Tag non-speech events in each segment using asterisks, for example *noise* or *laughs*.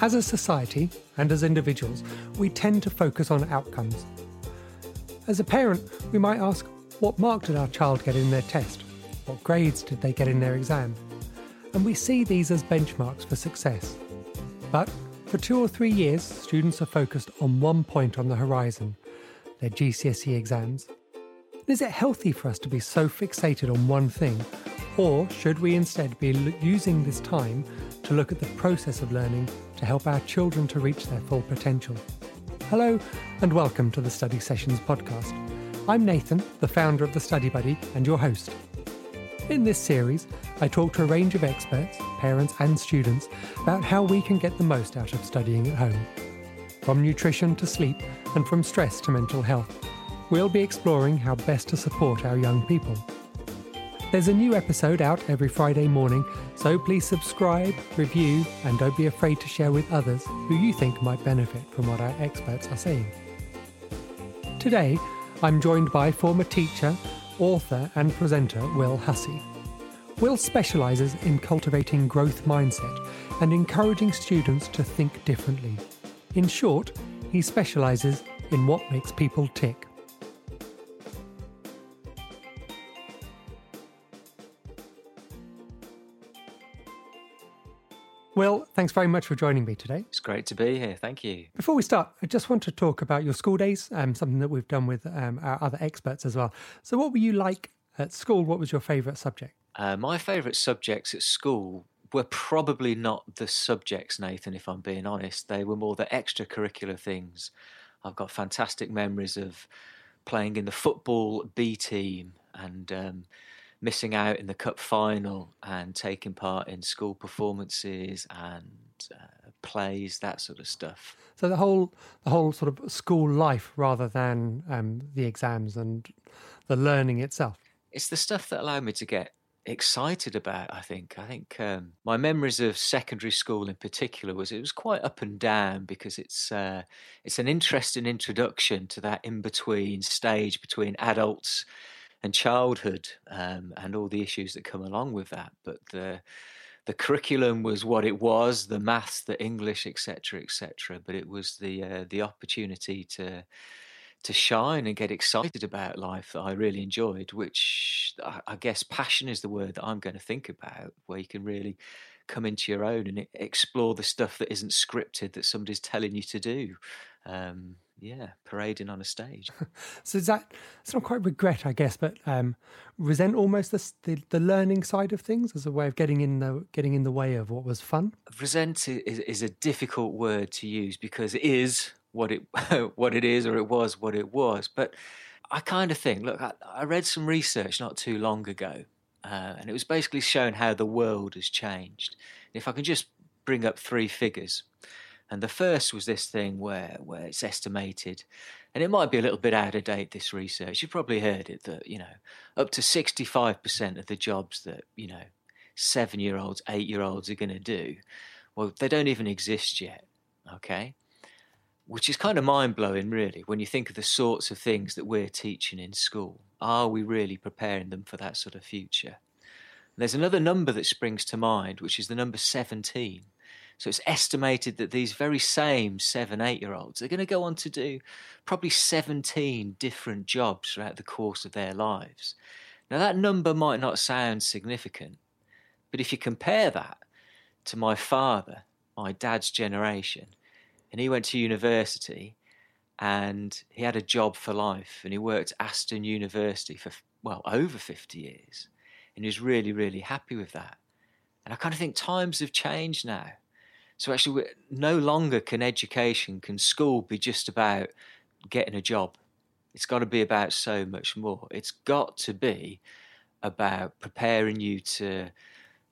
As a society and as individuals, we tend to focus on outcomes. As a parent, we might ask, what mark did our child get in their test? What grades did they get in their exam? And we see these as benchmarks for success. But for two or three years, students are focused on one point on the horizon their GCSE exams. Is it healthy for us to be so fixated on one thing? Or should we instead be using this time to look at the process of learning to help our children to reach their full potential? Hello, and welcome to the Study Sessions podcast. I'm Nathan, the founder of the Study Buddy, and your host. In this series, I talk to a range of experts, parents, and students about how we can get the most out of studying at home. From nutrition to sleep, and from stress to mental health we'll be exploring how best to support our young people. There's a new episode out every Friday morning, so please subscribe, review, and don't be afraid to share with others who you think might benefit from what our experts are saying. Today, I'm joined by former teacher, author, and presenter Will Hussey. Will specialises in cultivating growth mindset and encouraging students to think differently. In short, he specialises in what makes people tick. Thanks very much for joining me today. It's great to be here. Thank you. Before we start, I just want to talk about your school days, um, something that we've done with um, our other experts as well. So, what were you like at school? What was your favourite subject? Uh, my favourite subjects at school were probably not the subjects, Nathan, if I'm being honest. They were more the extracurricular things. I've got fantastic memories of playing in the football B team and um, missing out in the cup final and taking part in school performances and uh, plays, that sort of stuff. So the whole the whole sort of school life rather than um, the exams and the learning itself. It's the stuff that allowed me to get excited about. I think. I think um, my memories of secondary school in particular was it was quite up and down because it's uh, it's an interesting introduction to that in between stage between adults and childhood um, and all the issues that come along with that. But the the curriculum was what it was, the maths, the English, etc., etc. But it was the uh, the opportunity to to shine and get excited about life that I really enjoyed. Which I, I guess passion is the word that I'm going to think about, where you can really come into your own and explore the stuff that isn't scripted that somebody's telling you to do. Um, yeah, parading on a stage. *laughs* so is that it's not quite regret, I guess, but um, resent almost the, the, the learning side of things as a way of getting in the getting in the way of what was fun. Resent is, is a difficult word to use because it is what it *laughs* what it is, or it was what it was. But I kind of think, look, I, I read some research not too long ago, uh, and it was basically showing how the world has changed. If I can just bring up three figures. And the first was this thing where, where it's estimated, and it might be a little bit out of date, this research. You've probably heard it that, you know, up to 65% of the jobs that, you know, seven year olds, eight year olds are going to do, well, they don't even exist yet. Okay. Which is kind of mind blowing, really, when you think of the sorts of things that we're teaching in school. Are we really preparing them for that sort of future? There's another number that springs to mind, which is the number 17. So it's estimated that these very same seven, eight year olds are going to go on to do probably 17 different jobs throughout the course of their lives. Now, that number might not sound significant, but if you compare that to my father, my dad's generation, and he went to university and he had a job for life and he worked at Aston University for, well, over 50 years. And he was really, really happy with that. And I kind of think times have changed now. So actually, no longer can education, can school be just about getting a job. It's got to be about so much more. It's got to be about preparing you to,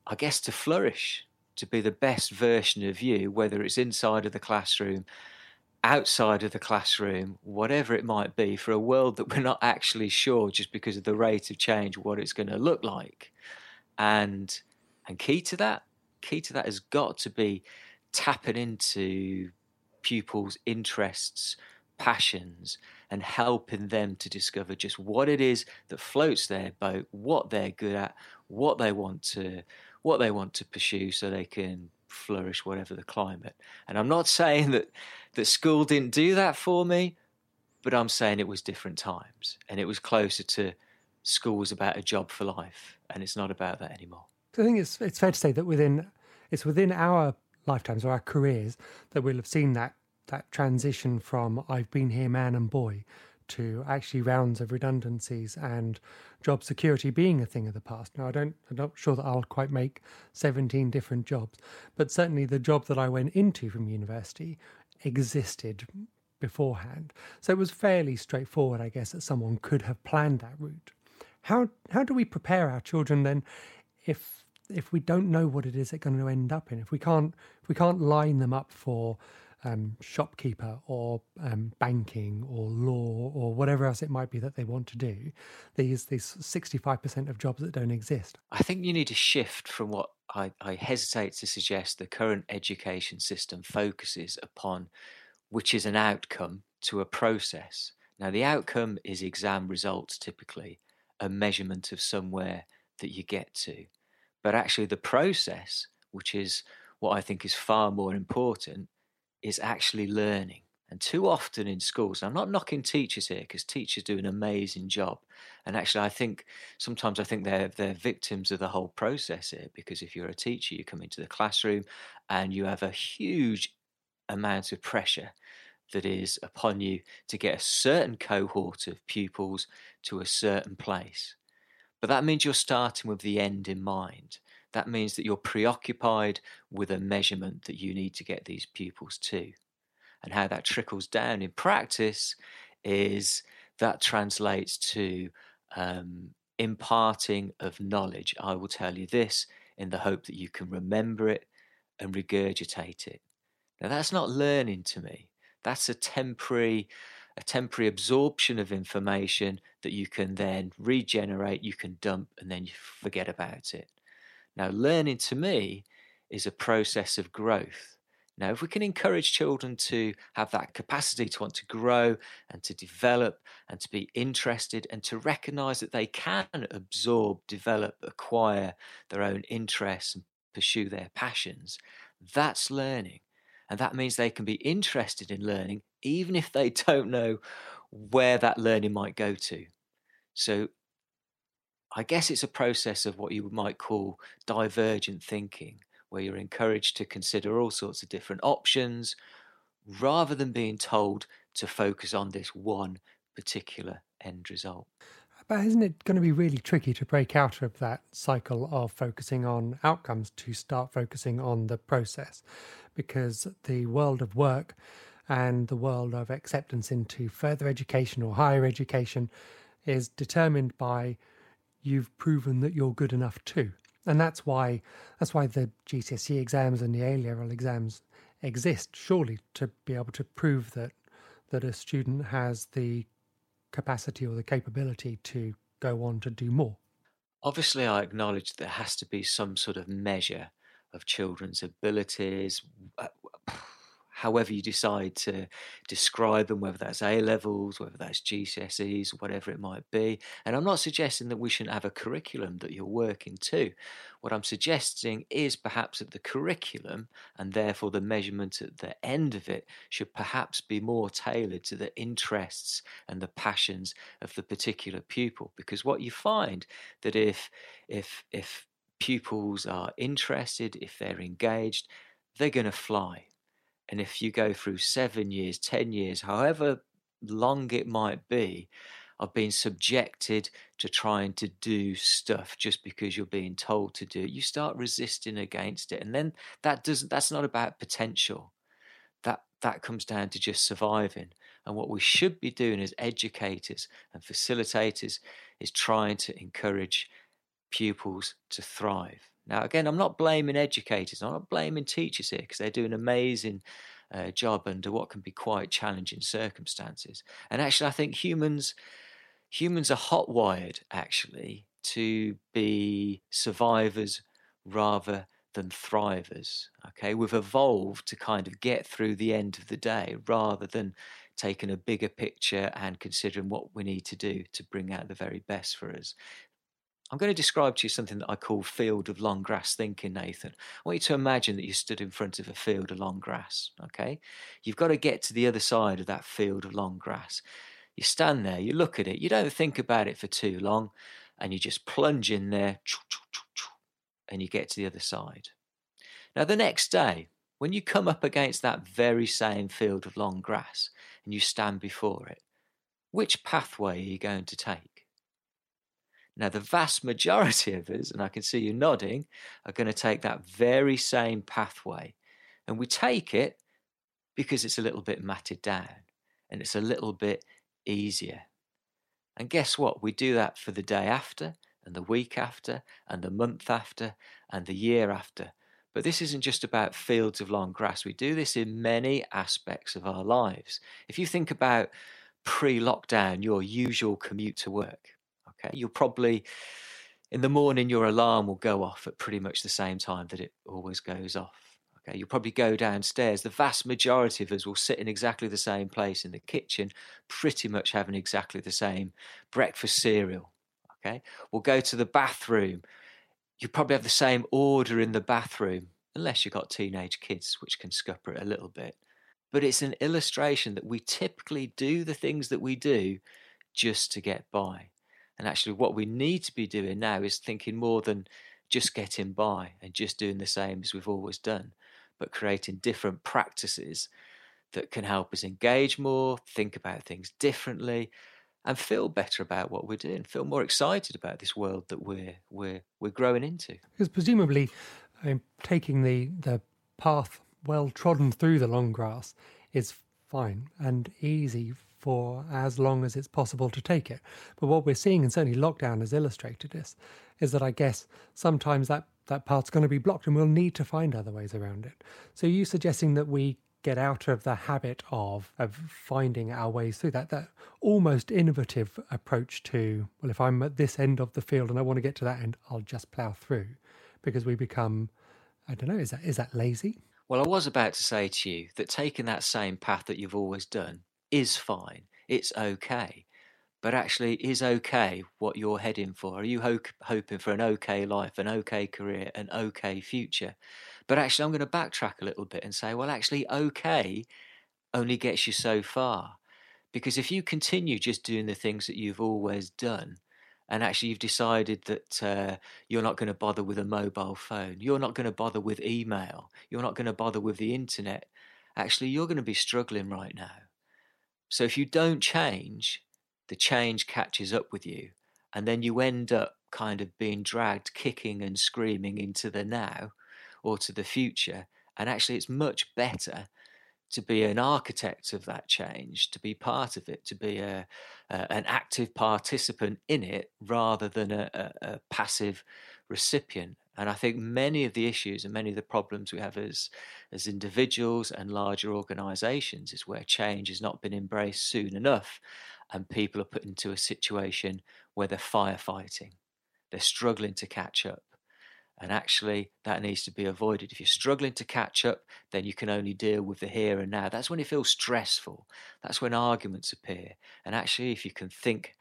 I guess, to flourish, to be the best version of you, whether it's inside of the classroom, outside of the classroom, whatever it might be, for a world that we're not actually sure just because of the rate of change what it's going to look like. And and key to that, key to that has got to be tapping into pupils' interests, passions, and helping them to discover just what it is that floats their boat, what they're good at, what they want to what they want to pursue so they can flourish, whatever the climate. And I'm not *laughs* saying that, that school didn't do that for me, but I'm saying it was different times and it was closer to school was about a job for life and it's not about that anymore. I think it's it's fair to say that within it's within our lifetimes or our careers that we'll have seen that that transition from I've been here man and boy to actually rounds of redundancies and job security being a thing of the past. Now I don't I'm not sure that I'll quite make 17 different jobs, but certainly the job that I went into from university existed beforehand. So it was fairly straightforward, I guess, that someone could have planned that route. How how do we prepare our children then if if we don't know what it is they're going to end up in? If we can't if we can't line them up for um, shopkeeper or um, banking or law or whatever else it might be that they want to do. These these sixty five percent of jobs that don't exist. I think you need to shift from what I, I hesitate to suggest the current education system focuses upon, which is an outcome to a process. Now the outcome is exam results typically, a measurement of somewhere that you get to. But actually, the process, which is what I think is far more important, is actually learning. And too often in schools, I'm not knocking teachers here because teachers do an amazing job. And actually, I think sometimes I think they're they're victims of the whole process here because if you're a teacher, you come into the classroom and you have a huge amount of pressure that is upon you to get a certain cohort of pupils to a certain place. But that means you're starting with the end in mind. That means that you're preoccupied with a measurement that you need to get these pupils to. And how that trickles down in practice is that translates to um, imparting of knowledge. I will tell you this in the hope that you can remember it and regurgitate it. Now, that's not learning to me. That's a temporary a temporary absorption of information that you can then regenerate, you can dump, and then you forget about it. Now, learning to me is a process of growth. Now, if we can encourage children to have that capacity to want to grow and to develop and to be interested and to recognize that they can absorb, develop, acquire their own interests and pursue their passions, that's learning. And that means they can be interested in learning, even if they *laughs* don't know where that learning might go to. So I guess it's a process of what you might call divergent thinking, where you're encouraged to consider all sorts of different options rather than being told to focus on this one particular end result. But isn't it going to be really tricky to break out of that cycle of focusing on outcomes to start focusing on the process? Because the world of work and the world of acceptance into further education or higher education is determined by you've proven that you're good enough too. And that's why that's why the GCSE exams and the A level exams exist, surely to be able to prove that that a student has the capacity or the capability to go on to do more. Obviously, I acknowledge there has to be some sort of measure of children's abilities, uh, however you decide to describe them, whether that's A levels, whether that's GCSEs, whatever it might be. And I'm not suggesting that we shouldn't have a curriculum that you're working to. What I'm suggesting is perhaps that the curriculum and therefore the measurement at the end of it should perhaps be more tailored to the interests and the passions of the particular pupil. Because what you find that if if if pupils are interested, if they're engaged, they're going to fly and if you go through seven years, 10 years, however long it might be, of being subjected to trying to do stuff just because you're being told to do it, you start resisting against it. And then that doesn't that's not about potential. That that comes down to just surviving. And what we should be doing as educators and facilitators is trying to encourage pupils to thrive. Now, again, I'm not blaming educators, I'm not blaming teachers here because they do an amazing uh, job under what can be quite challenging circumstances. And actually, I think humans humans are hot wired actually to be survivors rather than thrivers. Okay, we've evolved to kind of get through the end of the day rather than taking a bigger picture and considering what we need to do to bring out the very best for us. I'm going to describe to you something that I call field of long grass thinking, Nathan. I want you to imagine that you stood in front of a field of long grass, okay? You've got to get to the other side of that field of long grass. You stand there, you look at it, you don't think about it for too long, and you just plunge in there, and you get to the other side. Now, the next day, when you come up against that very same field of long grass and you stand before it, which pathway are you going to take? Now, the vast majority of us, and I can see you nodding, are going to take that very same pathway. And we take it because it's a little bit matted down and it's a little bit easier. And guess what? We do that for the day after, and the week after, and the month after, and the year after. But this isn't just about fields of long grass. We do this in many aspects of our lives. If you think about pre lockdown, your usual commute to work, okay, you'll probably, in the morning, your alarm will go off at pretty much the same time that it always goes off. Okay, you'll probably go downstairs. The vast majority of us will sit in exactly the same place in the kitchen, pretty much having exactly the same breakfast cereal. Okay, we'll go to the bathroom. You probably have the same order in the bathroom, unless you've got teenage kids, which can scupper it a little bit. But it's an illustration that we typically do the things that we do just to get by. And actually, what we need to be doing now is thinking more than just getting by and just doing the same as we've always done but creating different practices that can help us engage more, think about things differently, and feel better about what we're doing, feel more excited about this world that we're we're we're growing into. Because presumably, I mean, taking the the path well trodden through the long grass is fine and easy for as long as it's possible to take it. But what we're seeing, and certainly lockdown has illustrated this, is that I guess sometimes that that part's going to be blocked and we'll need to find other ways around it. So you suggesting that we get out of the habit of of finding our ways through that that almost innovative approach to well if I'm at this end of the field and I want to get to that end I'll just plow through because we become I don't know is that is that lazy? Well, I was about to say to you that taking that same path that you've always done is fine. It's okay but actually is okay what you're heading for. Are you ho- hoping for an okay life, an okay career, an okay future? But actually, I'm going to backtrack a little bit and say, well, actually, okay only gets you so far. Because if you continue just doing the things that you've always done, and actually you've decided that uh, you're not going to bother with a mobile phone, you're not going to bother with email, you're not going to bother with the internet, actually, you're going to be struggling right now. So if you don't change, the change catches up with you, and then you end up kind of being dragged kicking and screaming into the now or to the future. And actually, it's much better to be an architect of that change, to be part of it, to be a, a an active participant in it rather than a, a, a, passive recipient. And I think many of the issues and many of the problems we have as as individuals and larger organisations is where change has not been embraced soon enough, and people are put into a situation where they're firefighting. They're struggling to catch up. And actually, that needs to be avoided. If you're struggling to catch up, then you can only deal with the here and now. That's when it feels stressful. That's when arguments appear. And actually, if you can think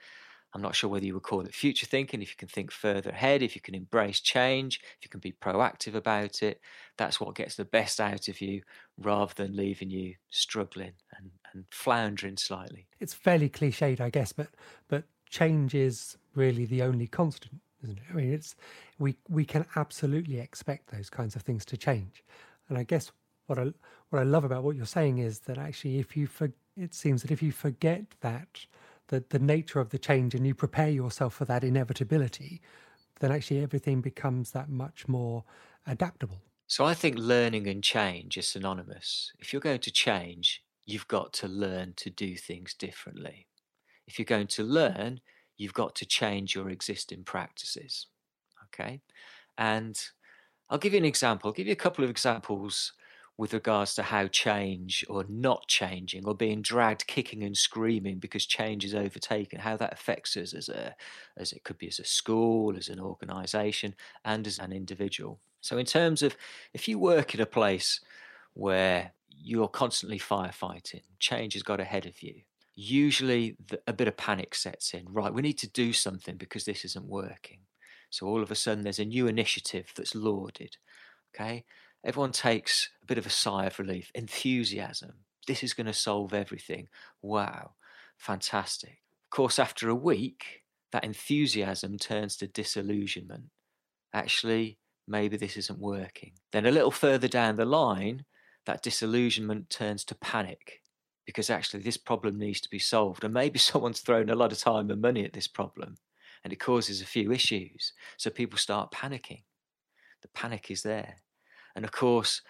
I'm not sure whether you would call it future thinking, if you can think further ahead, if you can embrace change, if you can be proactive about it, that's what gets the best out of you rather than leaving you struggling and, and floundering slightly. It's fairly cliched, I guess, but but change is really the only constant, isn't it? I mean, it's we we can absolutely expect those kinds of things to change, and I guess what I what I love about what you're saying is that actually, if you for, it seems that if you forget that the, the nature of the change and you prepare yourself for that inevitability, then actually everything becomes that much more adaptable. So I think learning and change is synonymous. If you're going to change, you've got to learn to do things differently. If you're going to learn, you've got to change your existing practices. Okay? And I'll give you an example. I'll give you a couple of examples with regards to how change or not changing or being dragged kicking and screaming because change is overtaken how that affects us as a as it could be as a school as an organization and as an individual. So in terms of if you work in a place where you're constantly firefighting change has got ahead of you usually the, a bit of panic sets in. Right we need to do something because this isn't working. So all of a sudden, there's a new initiative that's lauded. Okay, everyone takes a bit of a sigh of relief, enthusiasm. This is going to solve everything. Wow, fantastic. Of course, after a week, that enthusiasm turns to disillusionment. Actually, maybe this isn't working. Then a little further down the line, that disillusionment turns to panic because actually this problem needs to be solved. And maybe *laughs* someone's thrown a lot of time and money at this problem and it causes a few issues. So people start panicking. The panic is there. And of course,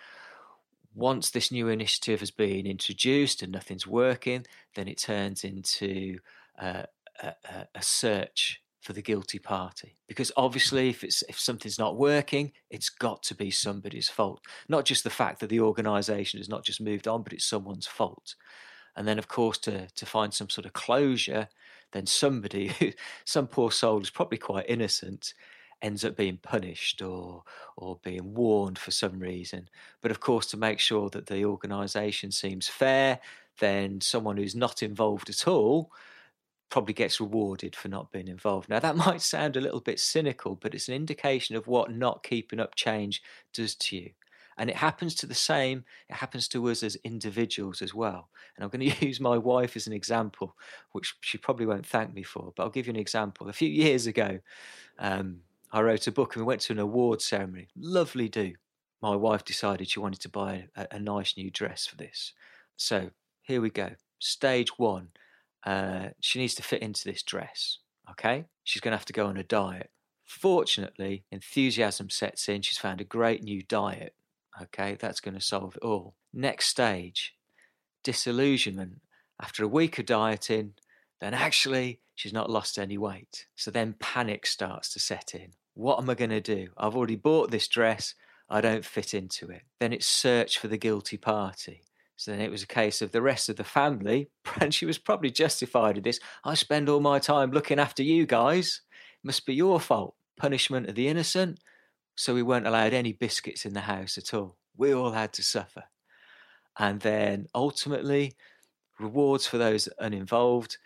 once this new initiative has been introduced and nothing's working, then it turns into uh, a, a, search for the guilty party. Because obviously if it's if something's not working it's got to be somebody's fault. Not just the fact that the organization has not just moved on but it's someone's fault. And then of course to to find some sort of closure then somebody *laughs* some poor soul is probably quite innocent ends up being punished or or being warned for some reason but of course to make sure that the organization seems fair then someone who's not involved at all probably gets rewarded for not being involved. Now, that *laughs* might sound a little bit cynical, but it's an indication of what not keeping up change does to you. And it happens to the same, it happens to us as individuals as well. And I'm going *laughs* to use my wife as an example, which she probably won't thank me for, but I'll give you an example. A few years ago, um, I wrote a book and we went to an award ceremony. Lovely do. My wife decided she wanted to buy a, a nice new dress for this. So here we go. Stage one uh, she needs to fit into this dress. Okay, she's going to have to go on a diet. Fortunately, enthusiasm sets in. She's found a great new diet. Okay, that's going to solve it all. Next stage, disillusionment. After a week of dieting, then actually she's not lost any weight. So then panic starts to set in. What am I going to do? I've already bought this dress. I don't fit into it. Then it's search for the guilty party. So then it was a case of the rest of the family, *laughs* and she was probably justified in this. I spend all my time looking after you guys. It must be your fault. Punishment of the innocent. So we weren't allowed any biscuits in the house at all. We all had to suffer. And then ultimately, rewards for those uninvolved.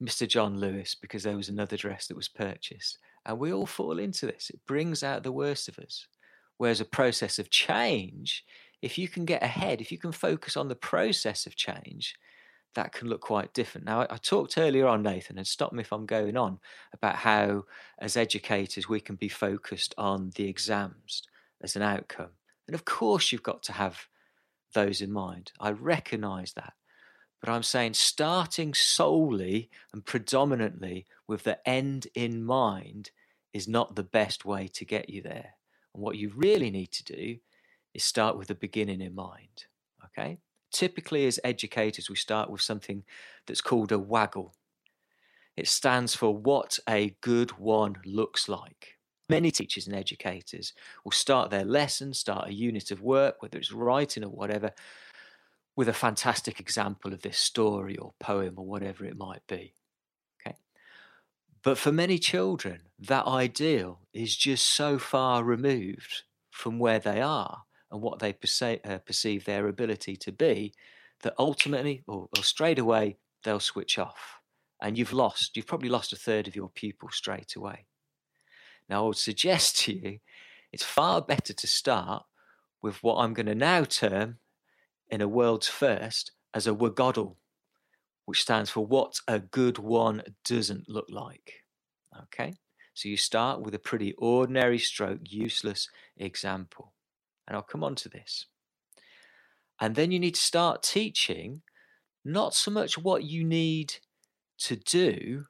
Mr. John Lewis, because there was another dress that was purchased. And we all fall into this. It brings out the worst of us. Whereas a process of change if you can get ahead, if you can focus on the process of change, that can look quite different. Now, I, talked earlier on, Nathan, and stop me if I'm going on, about how as educators we can be focused on the exams as an outcome. And of course, you've got to have those in mind. I recognize that. But I'm saying starting solely and predominantly with the end in mind is not the best way to get you there. And what you really need to do is start with the beginning in mind. Okay? Typically, as educators, we start with something that's called a WAGOLL. It stands for what a good one looks like. Many teachers and educators will start their lesson, start a unit of work, whether it's writing or whatever, with a fantastic example of this story or poem or whatever it might be. Okay? But for many children, that ideal is just so far removed from where they are and what they perceive, uh, perceive their ability to be, that ultimately or, or straight away they'll switch off. And you've lost, you've probably lost a third of your pupils straight away. Now, I would suggest to you it's far better to start with what I'm going to now term in a world's first as a WGODL, which stands for what a good one doesn't look like. Okay, so you start with a pretty ordinary stroke, useless example. And I'll come on to this. And then you need to start teaching not so much what you need to do,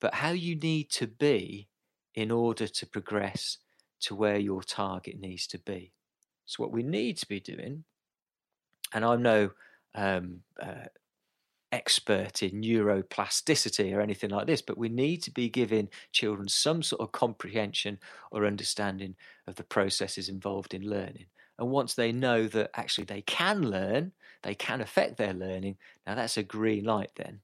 but how you need to be in order to progress to where your target needs to be. So, what we need to be doing, and I'm no um, uh, expert in neuroplasticity or anything like this, but we need to be giving children some sort of comprehension or understanding of the processes involved in learning. And once they know that actually they can learn, they can affect their learning, now that's a green light then,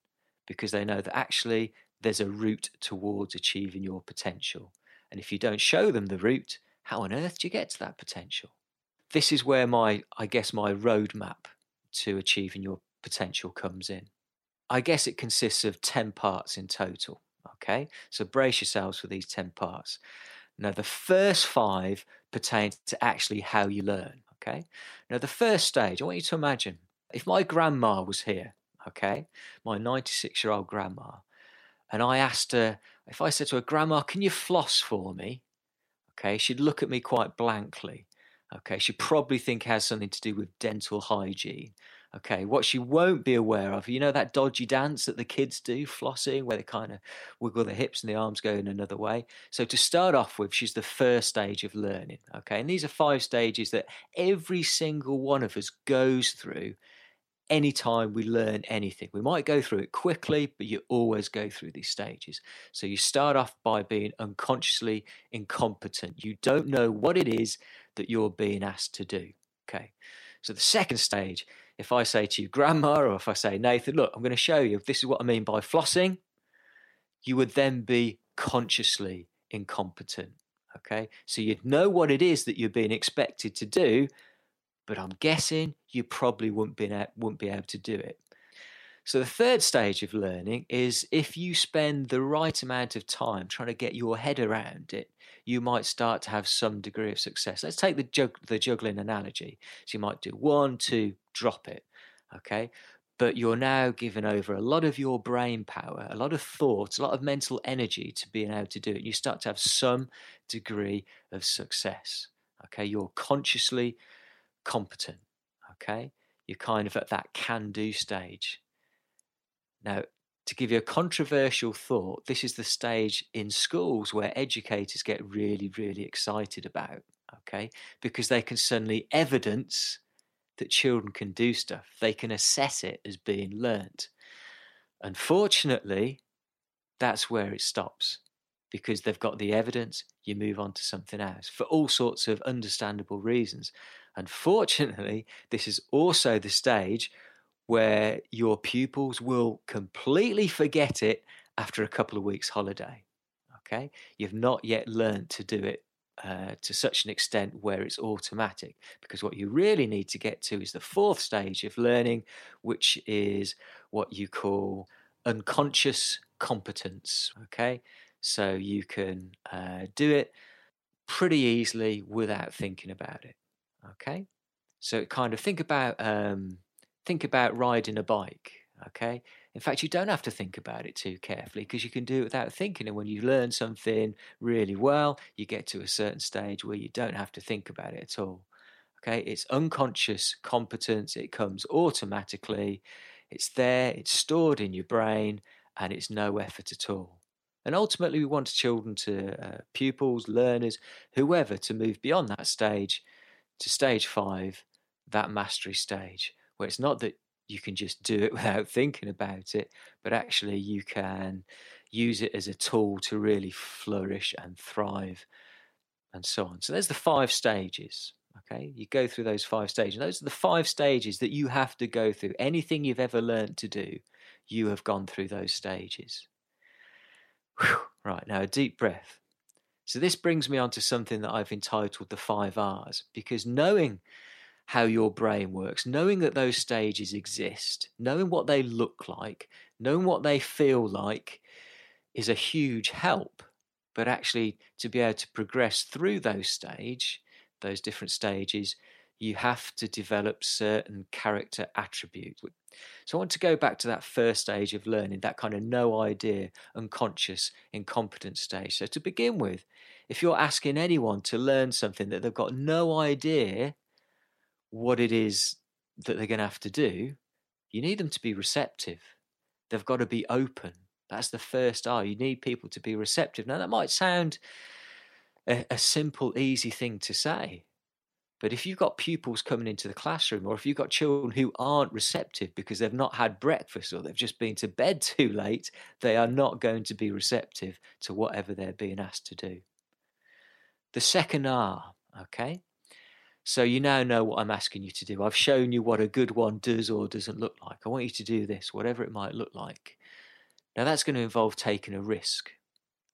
because they know that actually there's a route towards achieving your potential. And if you don't show them the route, how on earth do you get to that potential? This is where my, I guess, my roadmap to achieving your potential comes in. I guess it consists of 10 parts in total. Okay, so brace yourselves for these 10 parts. Now, the first five pertain to actually how you learn. Okay. Now, the first stage, I want you to imagine if my grandma was here, okay, my 96 year old grandma, and I asked her, if I said to her, Grandma, can you floss for me? Okay, she'd look at me quite blankly. Okay, she'd probably think has something to do with dental hygiene. Okay, what she won't be aware of, you know, that dodgy dance that the kids do, flossing, where they kind of wiggle their hips and the arms go in another way. So, to start off with, she's the first stage of learning. Okay, and these are five stages that every single one of us goes through anytime we learn anything. We might go through it quickly, but you always go through these stages. So, you start off by being unconsciously incompetent. You don't know what it is that you're being asked to do. Okay, so the second stage if I say to you, Grandma, or if I say, Nathan, look, I'm going to show you, this is what I mean by flossing, you would then be consciously incompetent. Okay. So you'd know what it is that you're being expected to do, but I'm guessing you probably wouldn't be, wouldn't be able to do it. So the third stage of learning is if you spend the right amount of time trying to get your head around it, you might start to have some degree of success. Let's take the jug- the juggling analogy. So you might do one, two, drop it. Okay. But you're now given over a lot of your brain power, a lot of thoughts, a lot of mental energy to being able to do it. You start to have some degree of success. Okay. You're consciously competent. Okay. You're kind of at that can do stage. Now, to give you a controversial thought, this is the stage in schools where educators get really, really excited about, okay? Because they can suddenly evidence that children can do stuff. They can assess it as being learnt. Unfortunately, that's where it stops because they've got the evidence, you move on to something else for all sorts of understandable reasons. Unfortunately, this is also the stage where your pupils will completely forget it after a couple of weeks' holiday. Okay, you've not yet learned to do it uh, to such an extent where it's automatic. Because what you really need to get to is the fourth stage of learning, which is what you call unconscious competence. Okay, so you can uh, do it pretty easily without thinking about it. Okay, so kind of think about um, think about riding a bike. Okay, in fact, you don't have to think about it too carefully because you can do it without thinking. And when you learn something really well, you get to a certain stage where you don't have to think about it at all. Okay, it's unconscious competence, it comes automatically, it's there, it's stored in your brain, and it's no effort at all. And ultimately, we want children to, uh, pupils, learners, whoever, to move beyond that stage to stage five, that mastery stage, where it's not that you can just do it *laughs* without thinking about it, but actually you can use it as a tool to really flourish and thrive and so on. So there's the five stages. Okay, you go through those five stages. Those are the five stages that you have to go through. Anything you've ever learned to do, you have gone through those stages. Whew. Right, now a deep breath. So this brings me on to something that I've entitled the five R's, because knowing how your brain works, knowing that those stages exist, knowing what they look like, knowing what they feel like is a huge help. But actually, to be able to progress through those stage, those different stages, you have to develop certain character attributes. So I want to go back to that first stage of learning, that kind of no idea, unconscious, incompetent stage. So to begin with, if you're asking anyone to learn something that they've got no idea what it is that they're going to have to do, you need them to be receptive. They've got to be open. That's the first R. You need people to be receptive. Now, that might sound a, a simple, easy thing to say, but if you've got pupils coming into the classroom, or if you've got children who aren't receptive because they've not had breakfast or they've just been to bed *laughs* too late, they are not going to be receptive to whatever they're being asked to do. The second R, okay, so you now know what I'm asking you to do. I've shown you what a good one does or doesn't look like. I want you to do this, whatever it might look like. Now that's going to involve taking a risk.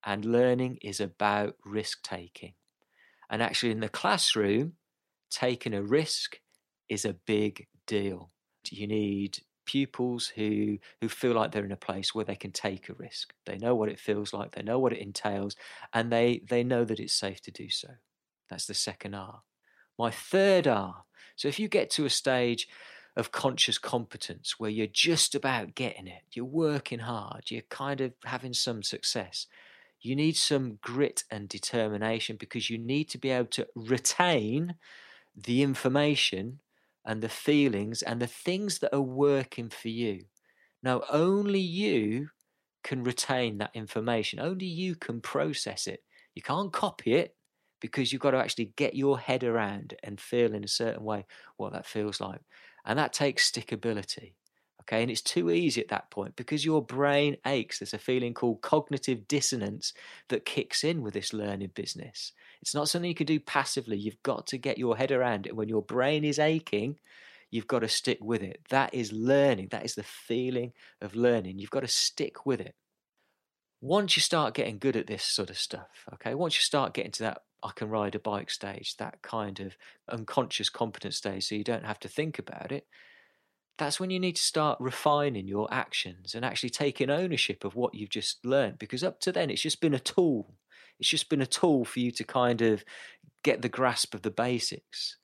And learning is about risk taking. And actually, in the classroom, taking a risk is a big deal. You need pupils who who feel like they're in a place where they can take a risk. They know what it feels like, they know what it entails, and they they know that it's safe to do so. That's the second R. My third R. So if you get to a stage of conscious competence where you're just about getting it, you're working hard, you're kind of having some success. You need some grit and determination because you need to be able to retain the information and the feelings and the things that are working for you. Now, only you can retain that information, only you can process it. You can't copy it because you've got to actually get your head around and feel in a certain way what that feels like. And that takes stickability. Okay, and it's too easy at that point because your brain aches. There's a feeling called cognitive dissonance that kicks in with this learning business. It's not something you can do passively. You've got to get your head around it. When your brain is aching, you've got to stick with it. That is learning. That is the feeling of learning. You've got to stick with it. Once you start getting good at this sort of stuff, okay, once you start getting to that I can ride a bike stage, that kind of unconscious competence stage, so you don't have to think about it, that's when you need to start refining your actions and actually taking ownership of what you've just learned. Because up to then, it's just been a tool. It's just been a tool for you to kind of get the grasp of the basics.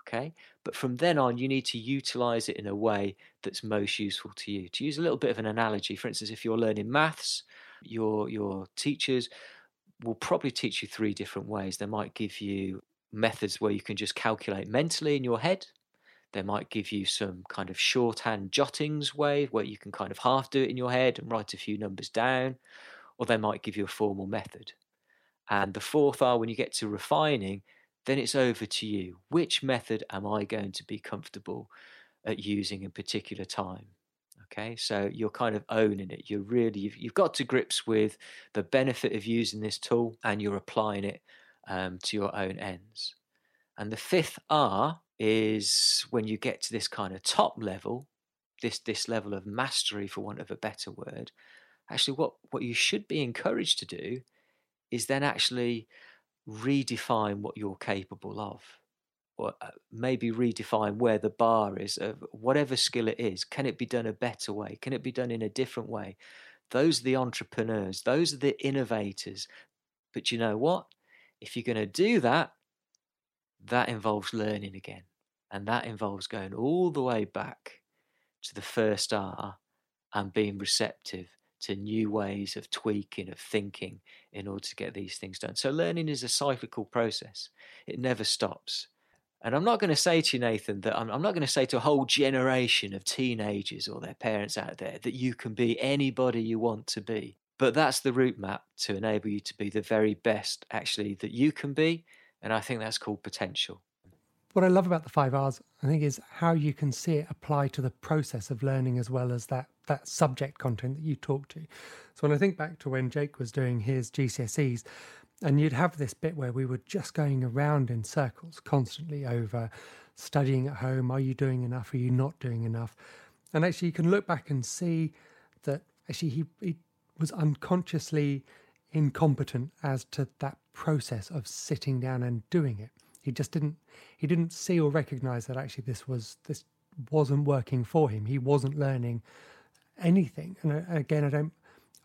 Okay. But from then on, you need to utilize it in a way that's most useful to you. To use a little bit of an analogy, for instance, if you're learning maths, your your teachers will probably teach you three different ways. They might give you methods where you can just calculate mentally in your head. They might give you some kind of shorthand jottings way where you can kind of half do it in your head and write a few numbers down. Or they might give you a formal method. And the fourth R, when you get to refining, then it's over to you. Which method am I going to be comfortable at using in particular time? Okay, so you're kind of owning it. You're really, you've, you've got to grips with the benefit of using this tool and you're applying it um, to your own ends. And the fifth R is when you get to this kind of top level, this, this level of mastery, for want of a better word. Actually, what, what you should be encouraged to do is then actually redefine what you're capable of or uh, maybe redefine where the bar is of whatever skill it is. Can it be done a better way? Can it be done in a different way? Those are the entrepreneurs, those are the innovators. But you know what? If you're going to do that, that involves learning again. And that involves going all the way back to the first R and being receptive to new ways of tweaking, of thinking in order to get these things done. So, learning is a cyclical process, it never stops. And I'm not going to say to you, Nathan, that I'm, I'm not going to say to a whole generation of teenagers or their parents out there that you can be anybody you want to be. But that's the route map to enable you to be the very best, actually, that you can be. And I think that's called potential. What I love about the five R's, I think, is how you can see it apply to the process of learning as well as that that subject content that you talk to. So when I think back to when Jake was doing his GCSEs, and you'd have this bit where we were just going around in circles constantly over studying at home. Are you doing enough? Are you not doing enough? And actually, you can look back and see that actually he, he was unconsciously incompetent as to that process of sitting down and doing it. He just didn't he didn't see or recognize that actually this was this wasn't working for him. He wasn't learning anything. And uh, again, I don't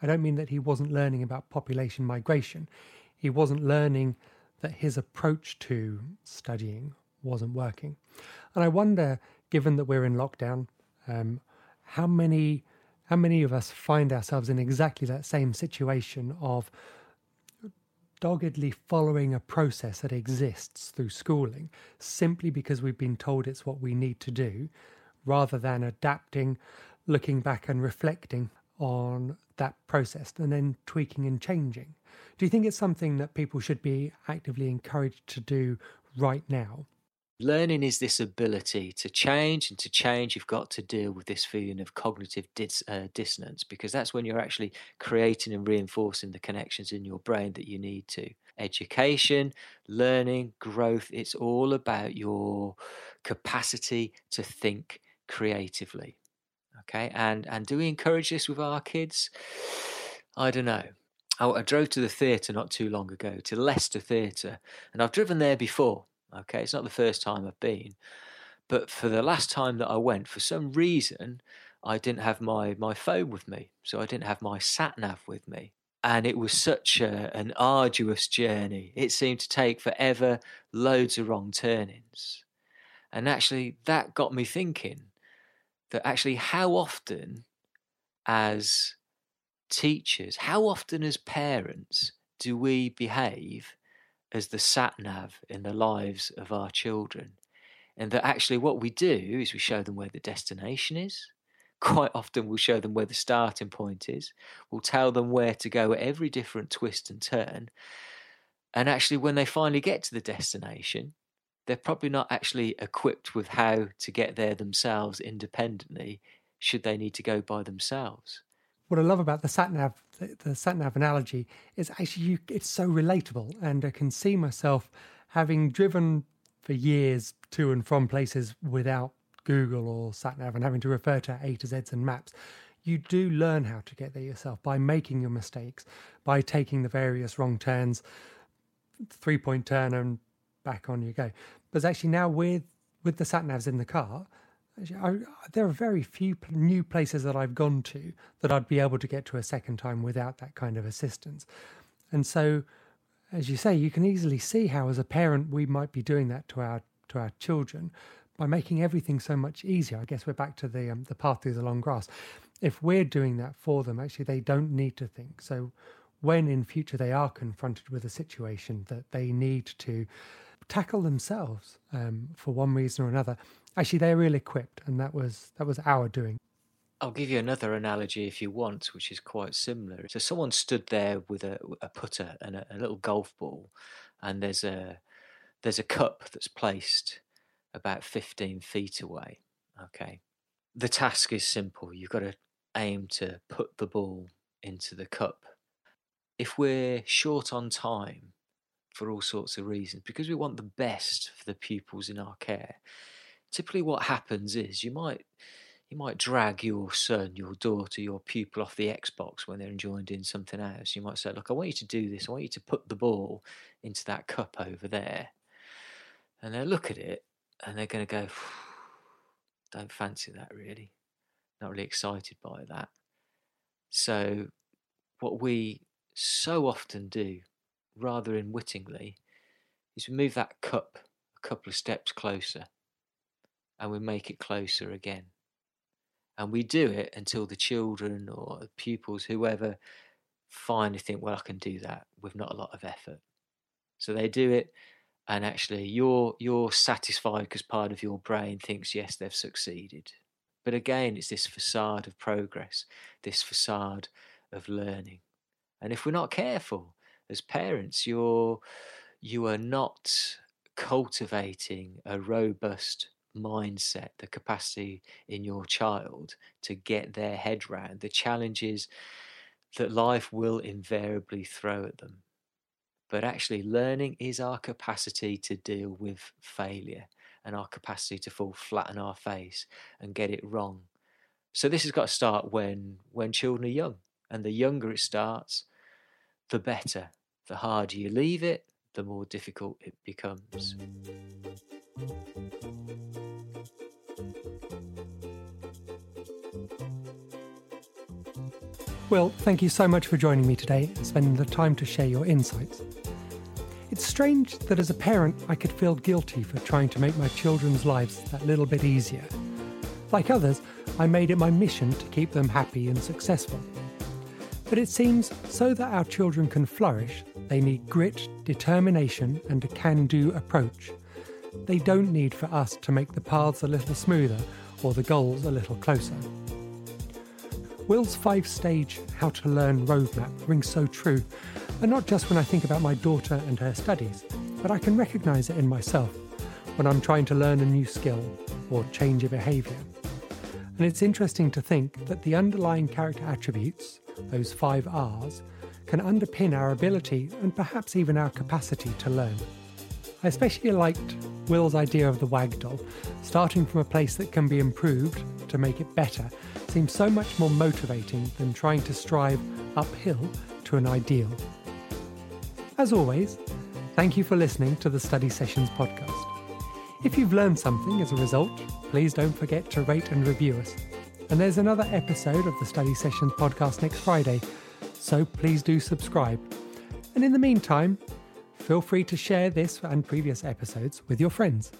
I don't mean that he wasn't learning about population migration he wasn't learning that his approach to studying wasn't working. And I wonder, given that we're in lockdown, um, how many how many of us find ourselves in exactly that same situation of doggedly following a process that exists through schooling simply because we've been told it's what we need to do, rather than adapting, looking back and reflecting on that process and then tweaking and changing. Do you think it's something that people should be actively encouraged to do right now? Learning is this ability to change, and to change, you've got to deal with this feeling of cognitive dis- uh, dissonance because that's when you're actually creating and reinforcing the connections in your brain that you need to. Education, learning, growth, it's all about your capacity to think creatively. Okay, and and do we encourage this with our kids? I don't know. I, I drove to the theatre not too long ago, to Leicester Theatre, and I've driven there before. Okay, it's not the first time I've been, but for the last time that I went, for some reason, I didn't have my, my phone with me, so I didn't have my sat nav with me. And it was such a, an arduous journey. It seemed to take forever, loads of wrong turnings. And actually, that got me thinking that actually, how often as teachers, how often as parents do we behave as the sat nav in the lives of our children? And that actually, what we do is we show them where the destination is. *laughs* Quite often, we'll show them where the starting point is. We'll tell them where to go at every different twist and turn. And actually, when they finally get to the destination, they're probably not actually equipped with how to get there themselves independently should they need to go by themselves. What I love about the sat nav, the, the sat nav analogy, is actually you, it's so relatable, and I can see myself having driven for years to and from places without Google or sat nav and having to refer to A to Z's and maps. You do learn how to get there yourself by making your mistakes, by taking the various wrong turns, three point turn, and back on you go. But actually now with with the sat navs in the car, I, there are very few new places that I've gone to that I'd be able to get to a second time without that kind of assistance. And so, as you say, you can easily see how, as a parent, we might be doing that to our to our children by making everything so much easier. I guess we're back to the um, the path through the long grass. If we're doing that for them, actually, they don't need to think. So, when in future they are confronted with a situation that they need to tackle themselves um, for one reason or another, actually they're ill equipped, and that was that was our doing. I'll give you another analogy if you want, which is quite similar. So someone stood there with a, a putter and a, a little golf ball, and there's a there's a cup that's placed about 15 feet away. Okay, the task is simple. You've got to aim to put the ball into the cup. If we're short on time for all sorts of reasons, because we want the best for the pupils in our care, typically what happens is you might you might drag your son, your daughter, your pupil off the Xbox when they're enjoying doing something else. You might say, Look, I want you to do this. I want you to put the ball into that cup over there. And they'll look at it and they're going to go, *sighs* Don't fancy that really. Not really excited by that. So, what we so often do, rather unwittingly, is we move that cup a couple of steps closer and we make it closer again. And we do it until the children or the pupils, whoever, finally think, well, I can do that with not a lot of effort. So they do it, and actually, you're you're satisfied because part of your brain thinks, yes, they've succeeded. But again, it's this facade of progress, this facade of learning. And if we're not careful as parents, you're you are not cultivating a robust mindset, the capacity in your child to get their head round the challenges that life will invariably throw at them. But actually, learning is our capacity to deal with failure and our capacity to fall flat on our face and get it wrong. So this has got to start when when children are young, and the younger it starts, the better. The harder you leave it, the more difficult it becomes. Will, thank you so much for joining me today and spending the time to share your insights. It's strange that as a parent, I could feel guilty for trying to make my children's lives that little bit easier. Like others, I made it my mission to keep them happy and successful. But it seems so that our children can flourish, they need grit, determination, and a can do approach. They don't need for us to make the paths a little smoother or the goals a little closer. Will's five stage How to Learn roadmap rings so true, and not just when I think about my daughter and her studies, but I can recognise it in myself when I'm trying to learn a new skill or change a behaviour. And it's interesting to think that the underlying character attributes, those five R's, can underpin our ability and perhaps even our capacity to learn. I especially liked Will's idea of the WAGOLL, starting from a place that can be improved to make it better seems so much more motivating than trying to strive uphill to an ideal. As always, thank you for listening to the Study Sessions podcast. If you've learned something as a result, please don't forget to rate and review us. And there's another episode of the Study Sessions podcast next Friday, so please do subscribe. And in the meantime, feel free to share this and previous episodes with your friends.